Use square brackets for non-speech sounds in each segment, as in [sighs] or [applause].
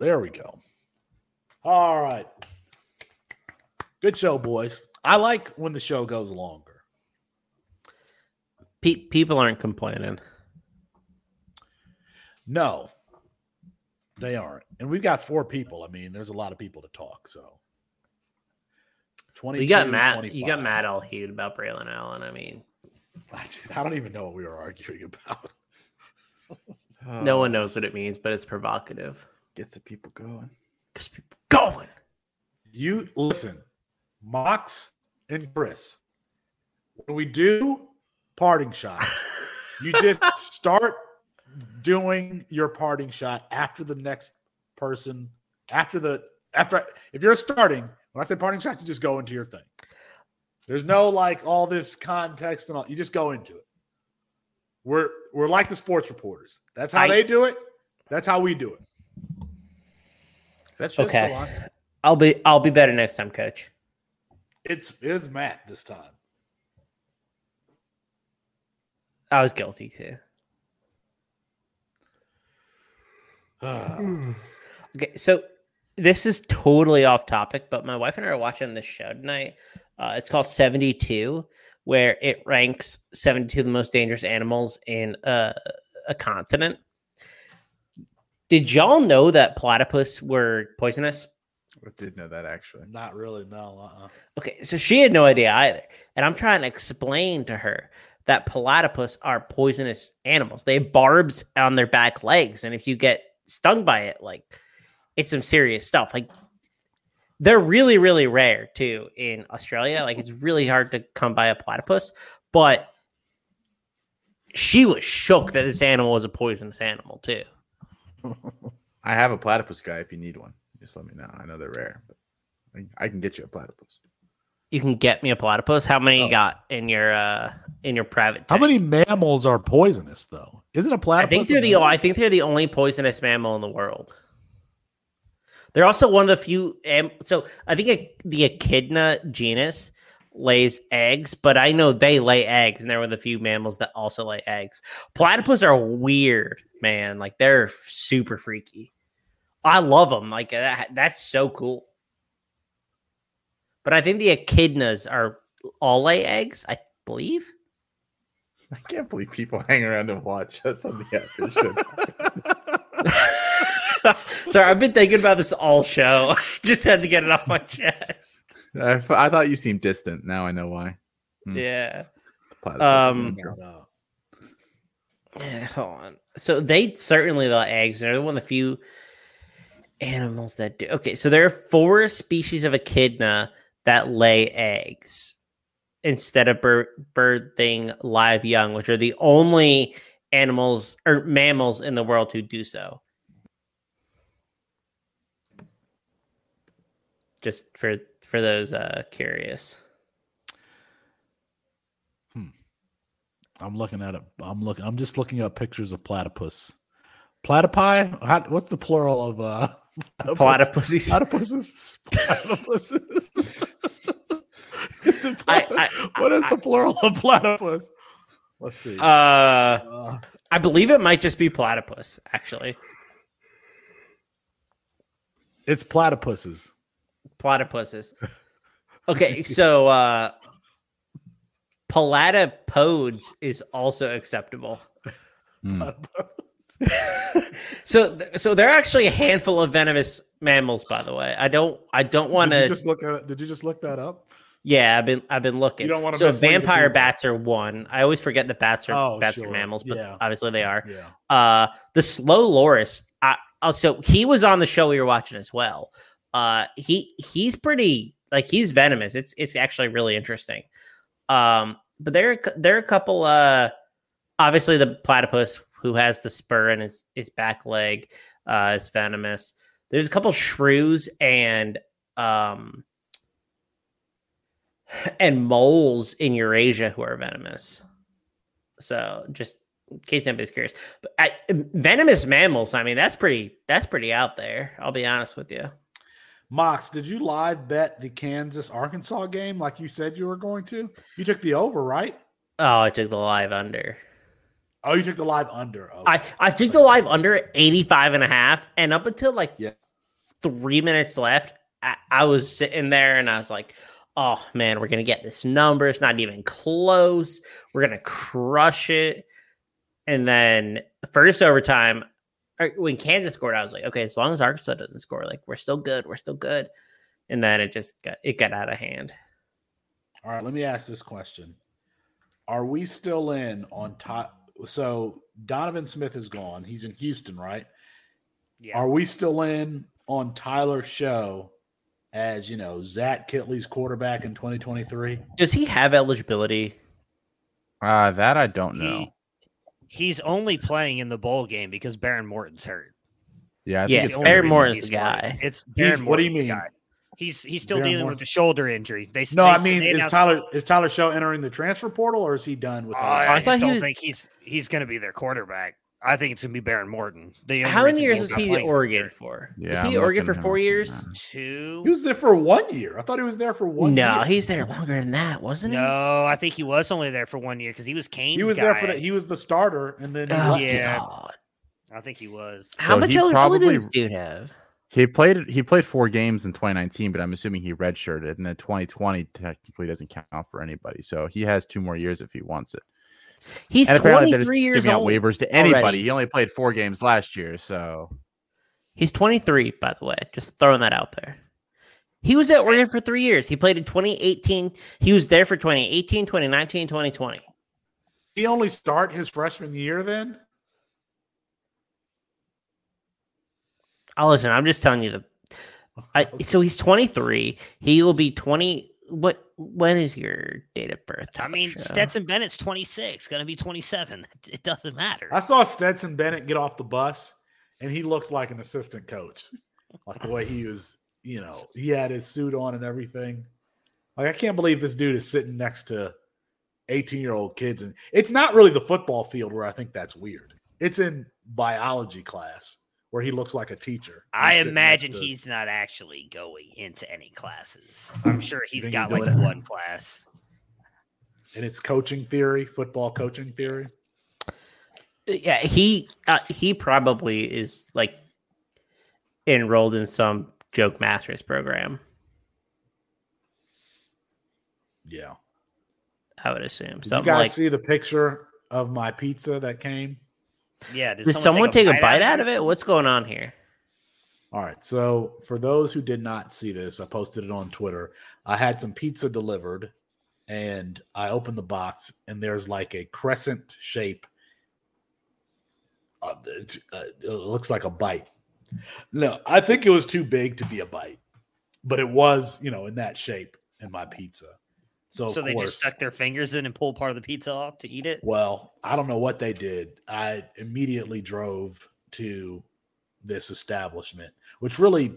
There we go. All right. Good show, boys. I like when the show goes longer. Pe- people aren't complaining. No, they aren't. And we've got four people. I mean, there's a lot of people to talk. So, 20. You got Matt. 25. You got Matt all heated about Braylon Allen. I mean, I don't even know what we were arguing about. [laughs] no one knows what it means, but it's provocative. Gets the people going. Gets people going. You listen, Mox and Chris. When we do parting shot, [laughs] you just start doing your parting shot after the next person, after the after if you're starting, when I say parting shot, you just go into your thing. There's no like all this context and all. You just go into it. We're we're like the sports reporters. That's how I, they do it. That's how we do it. That's okay. I'll be I'll be better next time, coach. It's is Matt this time. I was guilty too. [sighs] [sighs] okay, so this is totally off topic, but my wife and I are watching this show tonight. Uh, it's called 72, where it ranks 72 of the most dangerous animals in uh, a continent. Did y'all know that platypus were poisonous? I did know that actually. Not really, no. Uh-uh. Okay, so she had no idea either. And I'm trying to explain to her that platypus are poisonous animals. They have barbs on their back legs. And if you get stung by it, like it's some serious stuff. Like they're really, really rare too in Australia. Like it's really hard to come by a platypus, but she was shook that this animal was a poisonous animal too. I have a platypus guy if you need one. Just let me know. I know they're rare, but I, I can get you a platypus. You can get me a platypus. How many oh. you got in your uh in your private? Tank? How many mammals are poisonous though? Isn't a platypus? I think they're the I think they're the only poisonous mammal in the world. They're also one of the few. So I think a, the echidna genus lays eggs, but I know they lay eggs, and they're one of the few mammals that also lay eggs. Platypus are weird, man. Like they're super freaky. I love them. Like uh, that, that's so cool. But I think the echidnas are all lay eggs. I believe. [laughs] I can't believe people hang around and watch us on the [laughs] after show. [laughs] Sorry, I've been thinking about this all show. Just had to get it off my chest. I, I thought you seemed distant. Now I know why. Hmm. Yeah. Um, yeah, hold on. So they certainly lay eggs. They're one of the few animals that do. Okay, so there are four species of echidna that lay eggs instead of bird, birthing live young, which are the only animals or mammals in the world who do so. Just for for those uh, curious. Hmm. I'm looking at it. I'm looking. I'm just looking up pictures of platypus. Platypi? How, what's the plural of uh, [laughs] platypuses? Platypuses. Platypuses. [laughs] I, I, what is I, the plural of platypus? Let's see. Uh, uh, I believe it might just be platypus. Actually, it's platypuses. Platypuses. [laughs] Okay, so uh, platypodes is also acceptable. Mm. [laughs] so so there are actually a handful of venomous mammals by the way i don't i don't want to just look at it did you just look that up yeah i've been i've been looking you don't want to so vampire bats are one i always forget that bats are oh, bats sure. are mammals but yeah. obviously they are yeah uh the slow loris I, also he was on the show we were watching as well uh he he's pretty like he's venomous it's it's actually really interesting um but there there are a couple uh obviously the platypus who has the spur in his, his back leg uh, is venomous. There's a couple shrews and um and moles in Eurasia who are venomous. So just in case anybody's curious, but I, venomous mammals. I mean, that's pretty. That's pretty out there. I'll be honest with you. Mox, did you live bet the Kansas Arkansas game like you said you were going to? You took the over, right? Oh, I took the live under. Oh, you took the live under. Okay. I, I took the live under at 85 and a half. And up until like yeah. three minutes left, I, I was sitting there and I was like, oh man, we're gonna get this number. It's not even close. We're gonna crush it. And then first overtime, when Kansas scored, I was like, okay, as long as Arkansas doesn't score, like we're still good. We're still good. And then it just got it got out of hand. All right, let me ask this question: Are we still in on top? So Donovan Smith is gone. He's in Houston, right? Yeah. Are we still in on Tyler Shough as you know Zach Kittley's quarterback in 2023? Does he have eligibility? Uh, that I don't know. He, he's only playing in the bowl game because Behren Morton's hurt. yeah, I Yeah, think the it's only Behren Morton's the starting. guy. It's He's- Behren what do you mean? guy. He's he's still Behren dealing Morton? with the shoulder injury. They No, they- I mean, is Tyler is Tyler Shough entering the transfer portal, or is he done with? All I. I thought he don't was- think he's he's going to be their quarterback. I think it's going to be Behren Morton. The How many years was he at Oregon hurt. for? Yeah, was he at Oregon for four him years? now. Two. He was there for one year. I thought he was there for one. Year. No, year. he's there longer than that, wasn't he? No, I think he was only there for one year because he was Kane's He was guy. there for the. He was the starter, and then Oh, left. Yeah. God. I think he was. How So much eligibility probably- does dude have? He played he played four games in 2019, but I'm assuming he redshirted, and then 2020 technically doesn't count for anybody. So he has two more years if he wants it. He's And apparently they're just 23 years giving out old. waivers to anybody. already. He only played four games last year, so He's 23, by the way. Just throwing that out there. He was at Oregon for three years. He played in 2018. He was there for 2018, 2019, 2020. He only start his freshman year. Then Oh, listen, I'm just telling you the. I, so he's 23. He will be 20. What? When is your date of birth? I mean, Tasha? Stetson Bennett's 26, going to be 27. [laughs] It doesn't matter. I saw Stetson Bennett get off the bus, and he looked like an assistant coach, like the way he was. You know, he had his suit on and everything. Like I can't believe this dude is sitting next to 18 year old kids, and it's not really the football field where I think that's weird. It's in biology class where he looks like a teacher. I He's sitting next imagine to- he's not actually going into any classes. I'm sure he's got he's like doing one class. and it's coaching theory, football coaching theory. Yeah, he uh, he probably is like enrolled in some joke masters program. Yeah. I would assume Did you guys like. see the picture of my pizza that came? Yeah. Did Did someone take a bite out of it? What's going on here? All right. So, for those who did not see this, I posted it on Twitter. I had some pizza delivered and I opened the box, and there's like a crescent shape. Uh, it, uh, it looks like a bite. No, I think it was too big to be a bite, but it was, you know, in that shape in my pizza. So, So they course, just stuck their fingers in and pulled part of the pizza off to eat it. well, I don't know what they did. I immediately drove to this establishment, which really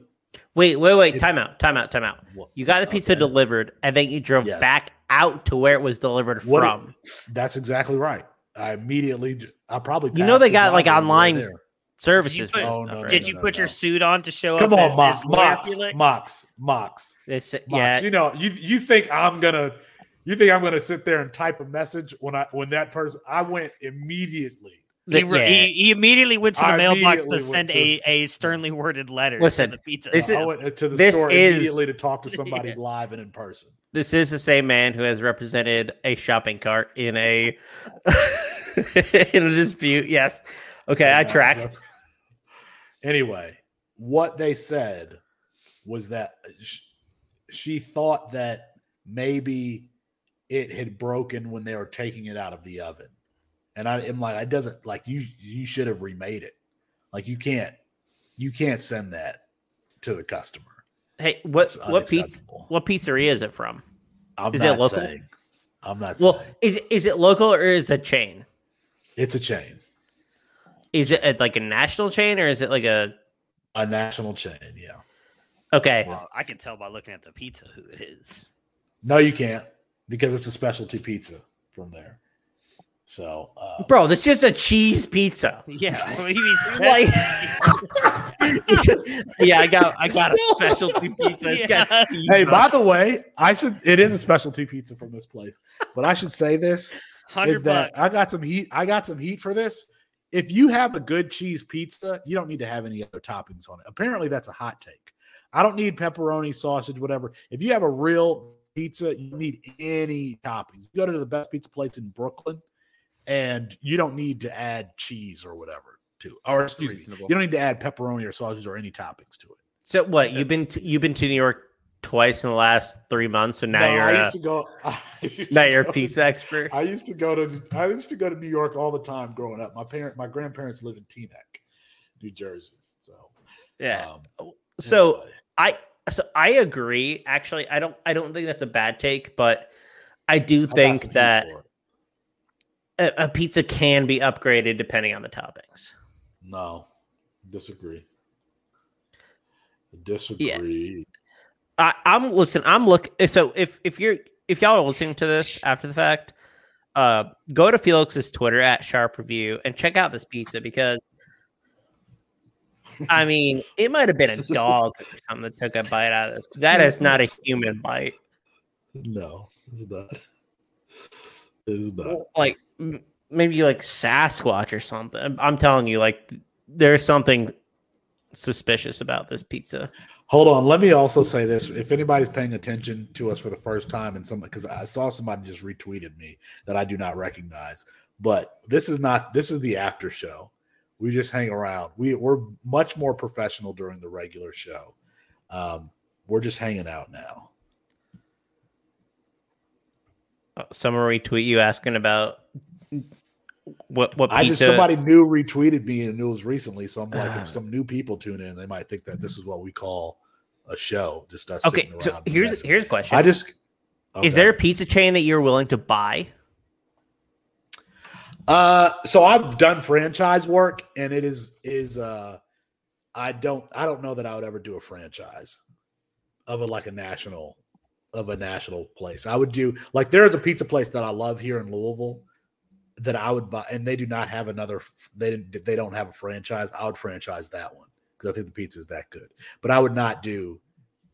Wait, wait, wait! It- Time out! Time out! Time out! Well, You got the pizza okay. delivered, and then you drove Yes. back out to where it was delivered What it- from. That's exactly right. I immediately, I probably. You know they got, like, driver on the online there. Services for put- Oh, no. Did no, you no, put your suit on to show Come up? Come on, as, Mox, as Mox, Mox, Mox, Mox. yeah, You know, you you think I'm gonna, you think I'm gonna sit there and type a message when I when that person? I went immediately. He, yeah. he, he immediately went to the I mailbox to immediately went send a, a sternly worded letter Listen, to the pizza. this is- I went to the this store is- immediately to talk to [laughs] somebody live and in person. this is the same man who has represented a shopping cart in a [laughs] in a dispute. Yes. Okay, I track. Anyway, what they said was that sh- she thought that maybe it had broken when they were taking it out of the oven. And I am like, it doesn't like you you should have remade it. Like you can't you can't send that to the customer. Hey, what what pizza what pizzeria is it from? I'm Is it local? saying. I'm not Well, saying. is is it local or is it a chain? It's a chain. Is it a, like a national chain or is it like a A national chain, yeah. okay? Well, I can tell by looking at the pizza who it is. No, you can't because it's a specialty pizza from there. So, uh, Bro, this is just a cheese pizza. [laughs] Yeah. what do you mean? [laughs] Like, [laughs] yeah, I got I got a specialty pizza. It's got Yeah. cheese. hey, on by the way, I should. It is a specialty pizza from this place, but I should say this is that bucks. I got some heat. I got some heat for this. If you have a good cheese pizza, you don't need to have any other toppings on it. Apparently, that's a hot take. I don't need pepperoni, sausage, whatever. If you have a real pizza, you need any toppings. You go to the best pizza place in Brooklyn, and you don't need to add cheese or whatever to, or excuse me, you don't need to add pepperoni or sausage or any toppings to it. So what? You've been to, you've been to New York twice in the last three months, so now No, you're I a, used to go. [laughs] [laughs] Used to you're a go- pizza expert. [laughs] I used to go to I used to go to New York all the time growing up. My parent, my grandparents live in Teaneck, New Jersey. So Yeah. um, So anyway. I so I agree. Actually, I don't I don't think that's a bad take, but I do I think that a, a pizza can be upgraded depending on the toppings. no disagree. Disagree. I, I'm listen. I'm look. So if if you're if y'all are listening to this after the fact, uh, go to Felix's Twitter at Sharp Review and check out this pizza because, I mean, it might have been a dog or something that took a bite out of this because that is not a human bite. No, it's not. It is not. Like maybe like Sasquatch or something. I'm telling you, like there's something suspicious about this pizza. Hold on. Let me also say this: if anybody's paying attention to us for the first time, and some because I saw somebody just retweeted me that I do not recognize, but this is not. This is the after show. We just hang around. We we're much more professional during the regular show. Um, we're just hanging out now. Oh, Someone retweet you asking about what what pizza. I just somebody new retweeted me and it was recently. So I'm like, Ah. if some new people tune in, they might think that this is what we call a show. Just us. Okay, so here's messing. here's a question. I just. Is there a pizza chain that you're willing to buy? Uh, so I've done franchise work, and it is is uh, I don't I don't know that I would ever do a franchise of a like a national of a national place. I would do like there's a pizza place that I love here in Louisville that I would buy, and they do not have another. They didn't. They don't have a franchise. I would franchise that one because I think the pizza is that good. But I would not do.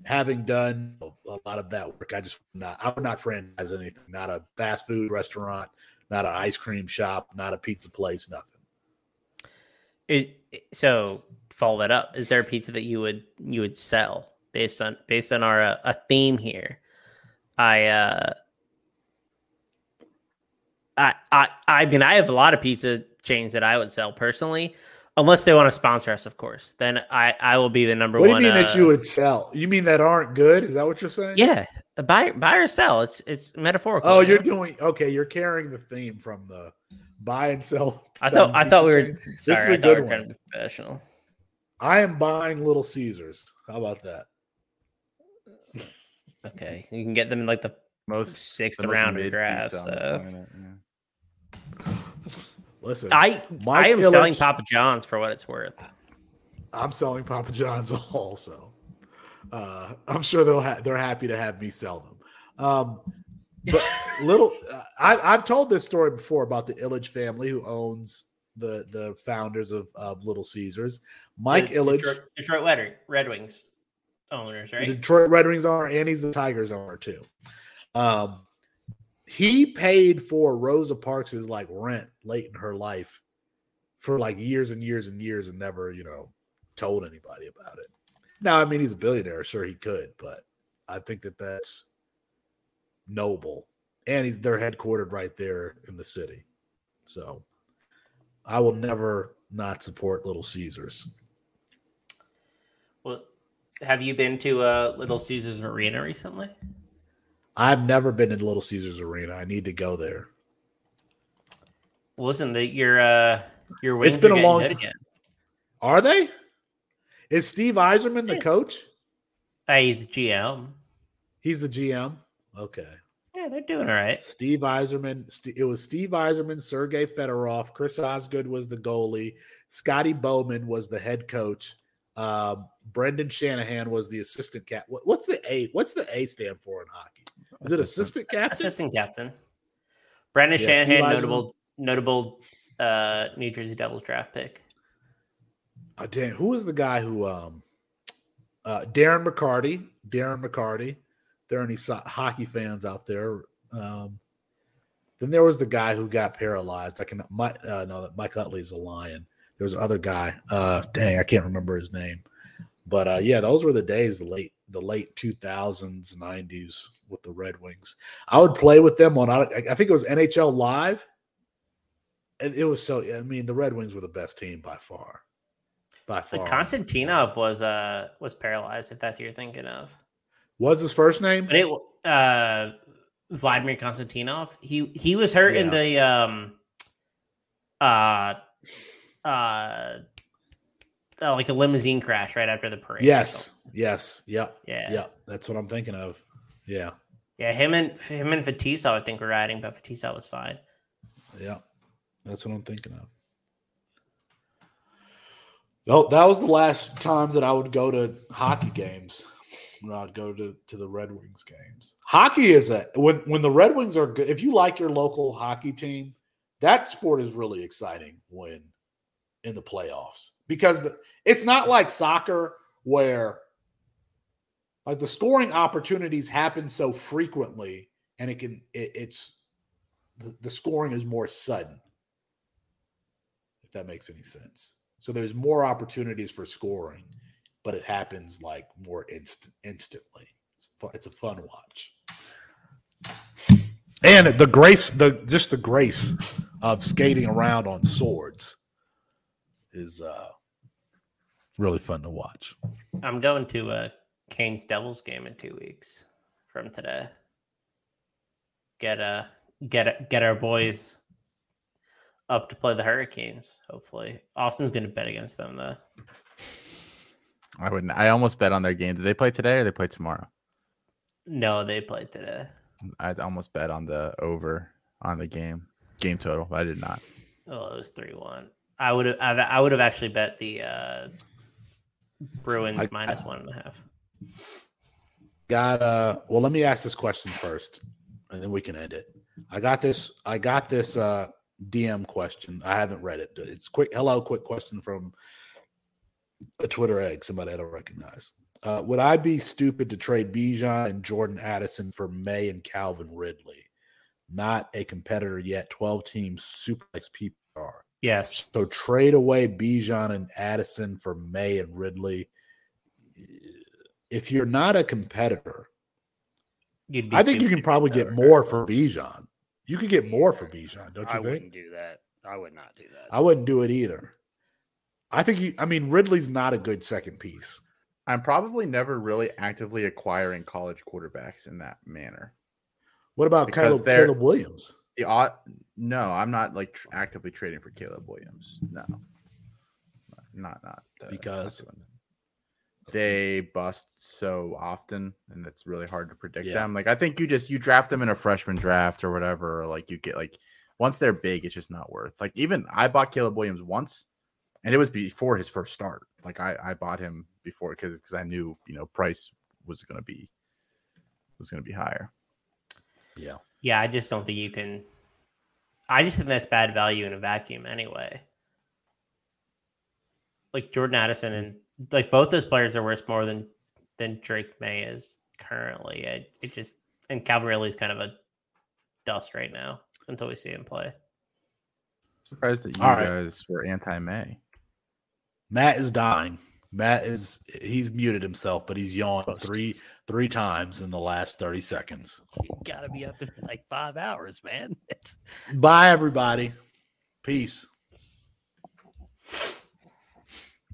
Having done a lot of that work, I just not. I would not franchise anything. Not a fast food restaurant not an ice cream shop, not a pizza place, nothing. It, so follow that up. Is there a pizza that you would you would sell based on based on our uh, a theme here? I uh I I I mean I have a lot of pizza chains that I would sell personally, unless they want to sponsor us, of course. Then I I will be the number one. What do you mean uh, that you would sell? You mean that aren't good? Is that what you're saying? Yeah, buy buy or sell. It's it's metaphorical. Oh, you you're know? doing okay. You're carrying the theme from the buy and sell. [laughs] I thought I thought we were. chain. Sorry, is I a good we one. kind of professional. I am buying Little Caesars. How about that? Okay, you can get them in like the Most sixth the most round of mid drafts. pizza So. Listen, I Mike I am selling Papa John's for what it's worth. I'm selling Papa John's [laughs] also. Uh, I'm sure they'll ha- they're happy to have me sell them. Um, but [laughs] little, uh, I, I've told this story before about the Ilitch family who owns the the founders of, of Little Caesars. Mike The Ilitch, Detroit, Detroit Red, Red Wings owners, the right? Detroit Red Wings owner, and he's the Tigers owner too. Um, he paid for Rosa Parks's like rent late in her life for like years and years and years and never, you know, told anybody about it. Now, I mean, he's a billionaire, sure he could, but I think that that's noble, and he's they're headquartered right there in the city, so I will never not support Little Caesars. Well, have you been to uh, Little Caesars Arena recently? I've never been in Little Caesars Arena. I need to go there. Listen, the, your uh, your wings It's been a long time. again. Are they? Is Steve Yzerman the coach? Uh, he's GM. He's the GM. Okay. Yeah, they're doing all right. Steve Yzerman. St- It was Steve Yzerman, Sergey Fedorov, Chris Osgood was the goalie, Scotty Bowman was the head coach. Um, Brendan Shanahan was the assistant cat. What, what's the A? What's the A stand for in hockey? Is it assistant captain? Assistant captain. Brandon Yeah, Shanahan, notable notable uh, New Jersey Devils draft pick. Damn. Who is the guy who? Um, uh, Darren McCarty. Darren McCarty. There are any so- hockey fans out there? Um, Then there was the guy who got paralyzed. I can my uh, no, Mike Utley's a lion. There was other guy. Uh, dang, I can't remember his name. But uh, yeah, those were the days, the late the late two thousands, nineties with the Red Wings. I would play with them on. I think it was NHL Live. And it was so. I mean, the Red Wings were the best team by far. By far. But Konstantinov was uh was paralyzed. If that's what you're thinking of, was his first name? but it uh Vladimir Konstantinov. He he was hurt in the um uh uh. Uh, like a limousine crash right after the parade. Yes. Yes. Yep. Yeah. Yep. That's what I'm thinking of. Yeah. Yeah. Him and him and Fetisov, I think, were riding, but Fetisov was fine. Yeah, that's what I'm thinking of. Well, that was the last times that I would go to hockey games. When I'd go to, to the Red Wings games. Hockey is a when when the Red Wings are good. If you like your local hockey team, that sport is really exciting when in the playoffs. Because the, it's not like soccer where like the scoring opportunities happen so frequently and it can it, it's the, the scoring is more sudden if that makes any sense. So there's more opportunities for scoring but it happens like more inst- instantly. It's, fu- it's a fun watch. And the grace the just the grace of skating around on swords is uh really fun to watch I'm going to a Canes Devils game in two weeks from today. Get uh get get our boys up to play the Hurricanes. Hopefully, Austin's going to bet against them though. I wouldn't. I almost bet on their game. Did they play today or they play tomorrow? No, they played today. I almost bet on the over on the game game total. But I did not. Oh, it was three one. I would have I, I would have actually bet the uh Bruins I- minus one and a half. got uh well let me ask this question first and then we can end it. I got this i got this uh dm question. I haven't read it. It's quick hello quick question from a twitter egg somebody i don't recognize. Uh, would i be stupid to trade bijan and jordan addison for maye and calvin ridley? Not a competitor yet. 12 teams superflex ppr Yes. so trade away Bijan and Addison for Maye and Ridley. If you're not a competitor, You'd be I think you can probably get more for Bijan. You could get more for Bijan, don't I you think? I wouldn't do that. I would not do that. I wouldn't do it either. I think you. I mean, Ridley's not a good second piece. I'm probably never really actively acquiring college quarterbacks in that manner. What about Caleb, Caleb Williams? The odd, no, I'm not like tr- actively trading for Caleb Williams. No, not not uh, Because? they bust so often, and it's really hard to predict Yeah. them. Like I think you just you draft them in a freshman draft or whatever, or like you get like once they're big, it's just not worth. Like even I bought Caleb Williams once, and it was before his first start. Like I I bought him before because because I knew you know price was gonna be was gonna be higher. Yeah. Yeah, I just don't think you can. I just think that's bad value in a vacuum anyway. Like Jordan Addison and like both those players are worth more than than Drake Maye is currently. It, it just and Calvin Ridley's kind of a dust right now until we see him play. Surprised that you All right. guys were anti Maye. Matt is dying. Matt is he's muted himself, but he's yawned three three times in the last thirty seconds. You gotta be up in like five hours, man. [laughs] Bye, everybody. Peace.